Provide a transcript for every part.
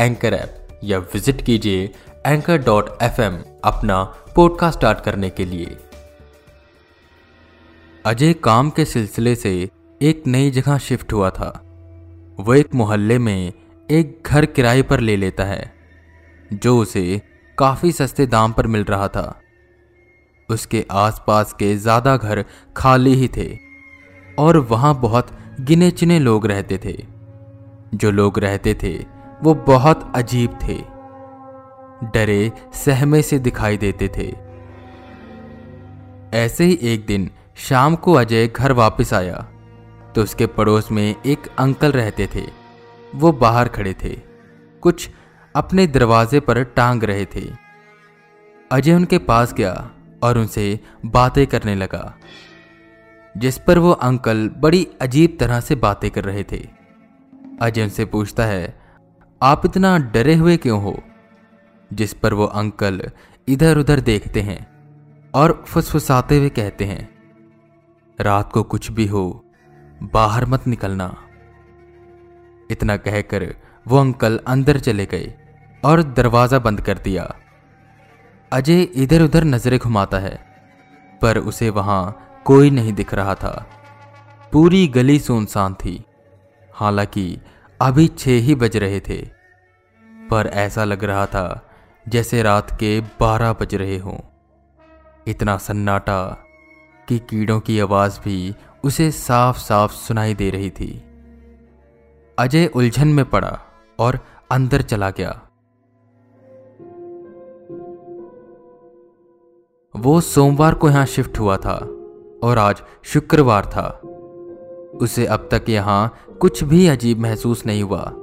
Anchor app या visit कीजिए anchor dot f अपना पॉडकास्ट स्टार्ट करने के लिए। अजय काम के सिलसिले से एक नई जगह शिफ्ट हुआ था। वो एक मोहल्ले में एक घर किराए पर ले लेता है, जो उसे काफ़ी सस्ते दाम पर मिल रहा था। उसके आसपास के ज़्यादा घर खाली ही थे और वहाँ बहुत गिने चुने लोग रहते थे। जो लोग रहते थे वो बहुत अजीब थे। डरे सहमे से दिखाई देते थे। ऐसे ही एक दिन शाम को अजय घर वापस आया। तो उसके पड़ोस में एक अंकल रहते थे। वो बाहर खड़े थे। कुछ अपने दरवाजे पर टांग रहे थे। अजय उनके पास गया और उनसे बातें करने लगा। जिस पर वो अंकल बड़ी अजीब तरह से बातें कर रहे थे। अजय उनसे पूछता है आप इतना डरे हुए क्यों हो? जिस पर वो अंकल इधर उधर देखते हैं और फुसफुसाते हुए कहते हैं, रात को कुछ भी हो, बाहर मत निकलना। इतना कहकर वो अंकल अंदर चले गए और दरवाज़ा बंद कर दिया। अजय इधर उधर नज़रें घुमाता है, पर उसे वहाँ कोई नहीं दिख रहा था। पूरी गली सुनसान थी, हालाँकि अभी छह ही बज रहे थे। पर ऐसा लग रहा था जैसे रात के बारह बज रहे हों। इतना सन्नाटा कि कीड़ों की आवाज़ भी उसे साफ़ साफ़ सुनाई दे रही थी। अजय उलझन में पड़ा और अंदर चला गया। वो सोमवार को यहाँ शिफ्ट हुआ था और आज शुक्रवार था। उसे अब तक यहाँ कुछ भी अजीब महसूस नहीं हुआ।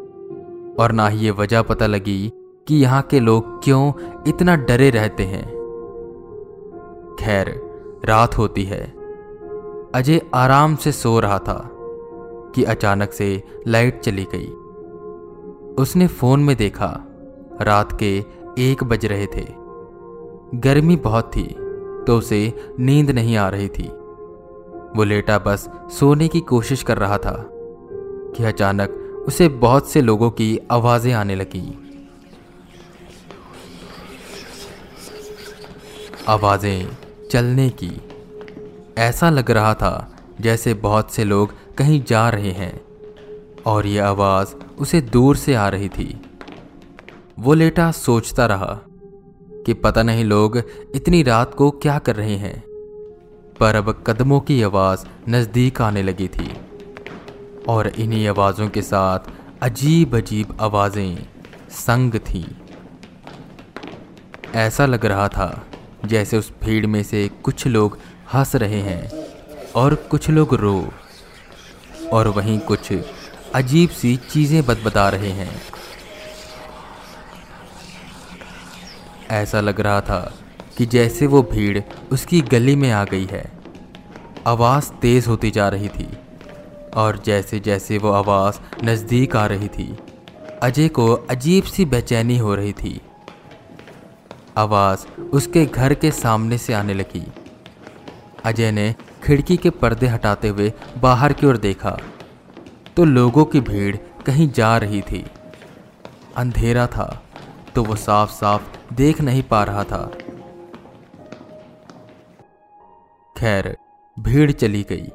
और ना ही ये वजह पता लगी कि यहाँ के लोग क्यों इतना डरे रहते हैं। खैर, रात होती है। अजय आराम से सो रहा था कि अचानक से लाइट चली गई। उसने फ़ोन में देखा, रात के एक बज रहे थे। गर्मी बहुत थी तो उसे नींद नहीं आ रही थी। वो लेटा बस सोने की कोशिश कर रहा था कि अचानक उसे बहुत से लोगों की आवाज़ें आने लगी। आवाज़ें चलने की। ऐसा लग रहा था जैसे बहुत से लोग कहीं जा रहे हैं, और यह आवाज़ उसे दूर से आ रही थी। वो लेटा सोचता रहा कि पता नहीं लोग इतनी रात को क्या कर रहे हैं, पर अब कदमों की आवाज़ नज़दीक आने लगी थी। और इन्हीं आवाज़ों के साथ अजीब अजीब आवाज़ें संग थीं। ऐसा लग रहा था जैसे उस भीड़ में से कुछ लोग हंस रहे हैं और कुछ लोग रो और वहीं कुछ अजीब सी चीज़ें बदबता रहे हैं। ऐसा लग रहा था कि जैसे वो भीड़ उसकी गली में आ गई है। आवाज़ तेज़ होती जा रही थी। और जैसे जैसे वो आवाज़ नज़दीक आ रही थी, अजय को अजीब सी बेचैनी हो रही थी। आवाज़ उसके घर के सामने से आने लगी। अजय ने खिड़की के पर्दे हटाते हुए बाहर की ओर देखा तो लोगों की भीड़ कहीं जा रही थी। अंधेरा था तो वो साफ़ साफ़ देख नहीं पा रहा था। खैर, भीड़ चली गई।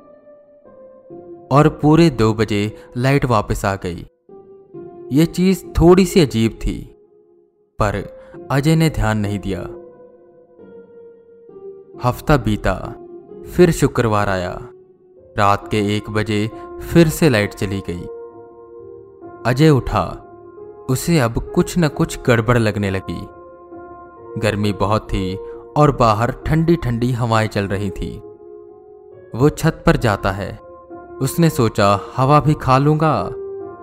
और पूरे दो बजे लाइट वापस आ गई। यह चीज़ थोड़ी सी अजीब थी, पर अजय ने ध्यान नहीं दिया। हफ़्ता बीता, फिर शुक्रवार आया। रात के एक बजे फिर से लाइट चली गई। अजय उठा, उसे अब कुछ न कुछ गड़बड़ लगने लगी। गर्मी बहुत थी और बाहर ठंडी ठंडी हवाएँ चल रही थी। वो छत पर जाता है। उसने सोचा, हवा भी खा लूँगा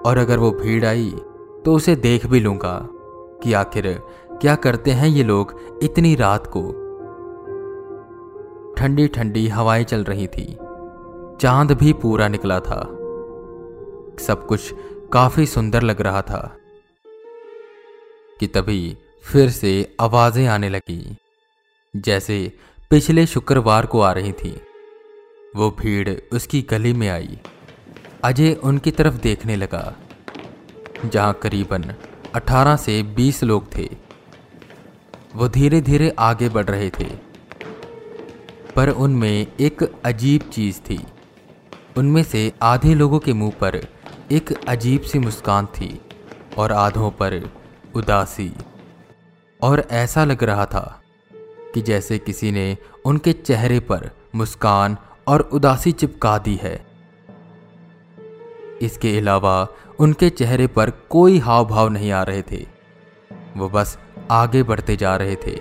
और अगर वो भीड़ आई तो उसे देख भी लूँगा कि आखिर क्या करते हैं ये लोग इतनी रात को. ठंडी ठंडी हवाएँ चल रही थी। चाँद भी पूरा निकला था। सब कुछ काफ़ी सुंदर लग रहा था कि तभी फिर से आवाज़ें आने लगी, जैसे पिछले शुक्रवार को आ रही थी। वो भीड़ उसकी गली में आई। अजय उनकी तरफ़ देखने लगा, जहाँ करीबन 18 से 20 लोग थे। वो धीरे धीरे आगे बढ़ रहे थे, पर उनमें एक अजीब चीज़ थी। उनमें से आधे लोगों के मुँह पर एक अजीब सी मुस्कान थी और आधों पर उदासी। और ऐसा लग रहा था कि जैसे किसी ने उनके चेहरे पर मुस्कान और उदासी चिपका दी है। इसके अलावा उनके चेहरे पर कोई हाव भाव नहीं आ रहे थे। वो बस आगे बढ़ते जा रहे थे।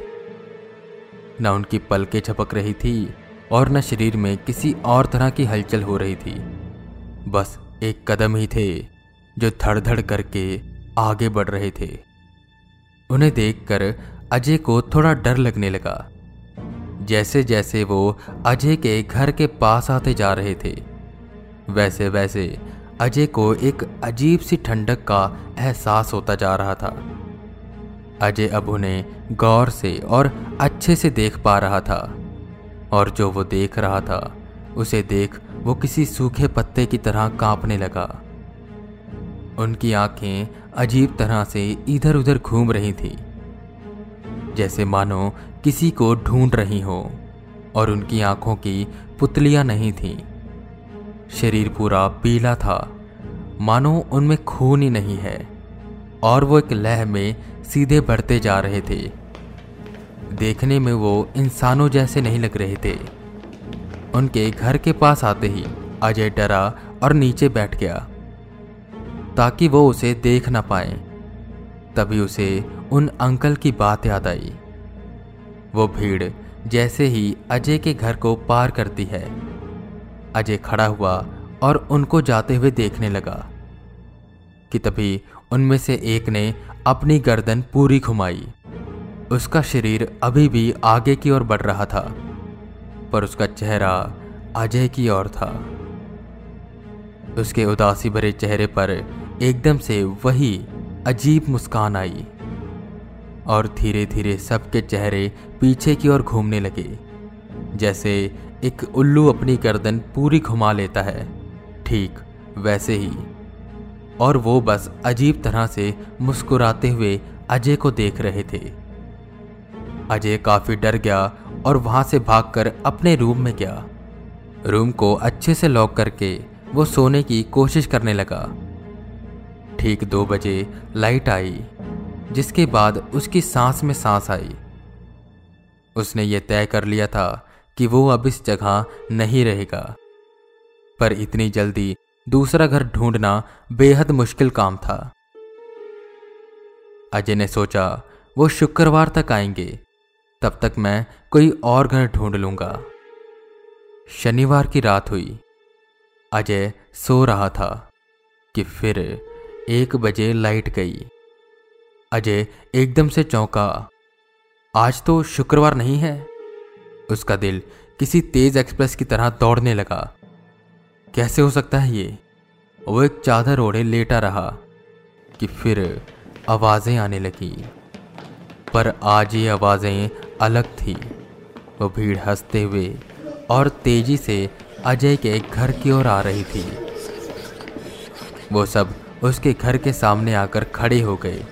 न उनकी पलकें झपक रही थी और न शरीर में किसी और तरह की हलचल हो रही थी। बस एक कदम ही थे जो धड़ धड़ करके आगे बढ़ रहे थे। उन्हें देखकर अजय को थोड़ा डर लगने लगा। जैसे जैसे वो अजय के घर के पास आते जा रहे थे वैसे वैसे अजय को एक अजीब सी ठंडक का एहसास होता जा रहा था। अजय अब उन्हें गौर से और अच्छे से देख पा रहा था और जो वो देख रहा था, उसे देख वो किसी सूखे पत्ते की तरह कांपने लगा। उनकी आँखें अजीब तरह से इधर उधर घूम रही थी। जैसे मानो किसी को ढूंढ रही हो, और उनकी आँखों की पुतलियाँ नहीं थीं। शरीर पूरा पीला था। मानो उनमें खून ही नहीं है, और वो एक लह में सीधे बढ़ते जा रहे थे। देखने में वो इंसानों जैसे नहीं लग रहे थे। उनके घर के पास आते ही अजय डरा और नीचे बैठ गया, ताकि वो उसे देख ना पाए। तभी उसे उन अंकल की बात याद आई। वो भीड़ जैसे ही अजय के घर को पार करती है। अजय खड़ा हुआ और उनको जाते हुए देखने लगा कि तभी उनमें से एक ने अपनी गर्दन पूरी घुमाई। उसका शरीर अभी भी आगे की ओर बढ़ रहा था, पर उसका चेहरा अजय की ओर था। उसके उदासी भरे चेहरे पर एकदम से वही अजीब मुस्कान आई। और धीरे धीरे सबके चेहरे पीछे की ओर घूमने लगे। जैसे एक उल्लू अपनी गर्दन पूरी घुमा लेता है। ठीक वैसे ही। और वो बस अजीब तरह से मुस्कुराते हुए अजय को देख रहे थे। अजय काफ़ी डर गया और वहाँ से भागकर अपने रूम में गया। रूम को अच्छे से लॉक करके वो सोने की कोशिश करने लगा। ठीक दो बजे लाइट आई। जिसके बाद उसकी सांस में सांस आई। उसने ये तय कर लिया था कि वो अब इस जगह नहीं रहेगा। पर इतनी जल्दी दूसरा घर ढूंढना बेहद मुश्किल काम था। अजय ने सोचा, वो शुक्रवार तक आएँगे। तब तक मैं कोई और घर ढूंढ लूँगा। शनिवार की रात हुई। अजय सो रहा था कि फिर एक बजे लाइट गई। अजय एकदम से चौंका। आज तो शुक्रवार नहीं है। उसका दिल किसी तेज एक्सप्रेस की तरह दौड़ने लगा। कैसे हो सकता है ये? वो एक चादर ओढ़े लेटा रहा कि फिर आवाज़ें आने लगी। पर आज ये आवाज़ें अलग थी। वो भीड़ हँसते हुए और तेज़ी से अजय के घर की ओर आ रही थी। वो सब उसके घर के सामने आकर खड़े हो गए।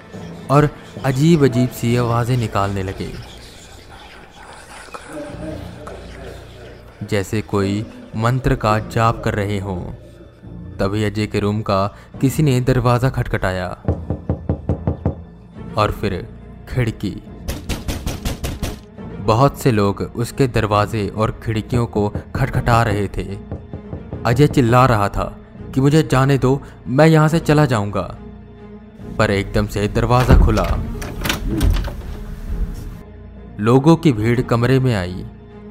और अजीब अजीब सी आवाज़ें निकालने लगे। जैसे कोई मंत्र का जाप कर रहे हों, तभी अजय के रूम का किसी ने दरवाज़ा खटखटाया और फिर खिड़की। बहुत से लोग उसके दरवाजे और खिड़कियों को खटखटा रहे थे। अजय चिल्ला रहा था कि मुझे जाने दो, मैं यहाँ से चला जाऊँगा। पर एकदम से दरवाज़ा खुला। लोगों की भीड़ कमरे में आई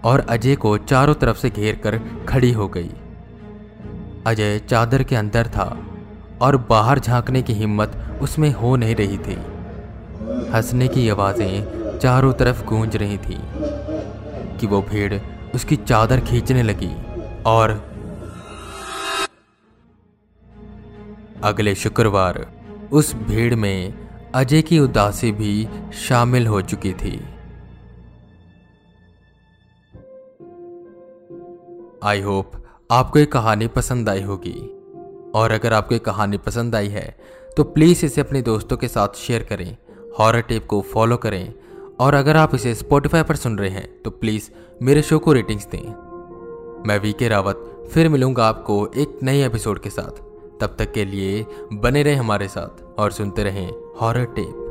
और अजय को चारों तरफ़ से घेर कर खड़ी हो गई। अजय चादर के अंदर था और बाहर झांकने की हिम्मत उसमें हो नहीं रही थी। हंसने की आवाज़ें चारों तरफ़ गूंज रही थी कि वो भीड़ उसकी चादर खींचने लगी और अगले शुक्रवार उस भीड़ में अजय की उदासी भी शामिल हो चुकी थी। आई होप आपको ये कहानी पसंद आई होगी। और अगर आपको ये कहानी पसंद आई है तो प्लीज़ इसे अपने दोस्तों के साथ शेयर करें हॉरर टेप को फॉलो करें। और अगर आप इसे स्पॉटिफाई पर सुन रहे हैं तो प्लीज़ मेरे शो को रेटिंग्स दें। मैं वी के रावत, फिर मिलूँगा आपको एक नए एपिसोड के साथ। तब तक के लिए बने रहें हमारे साथ और सुनते रहें हॉरर टेप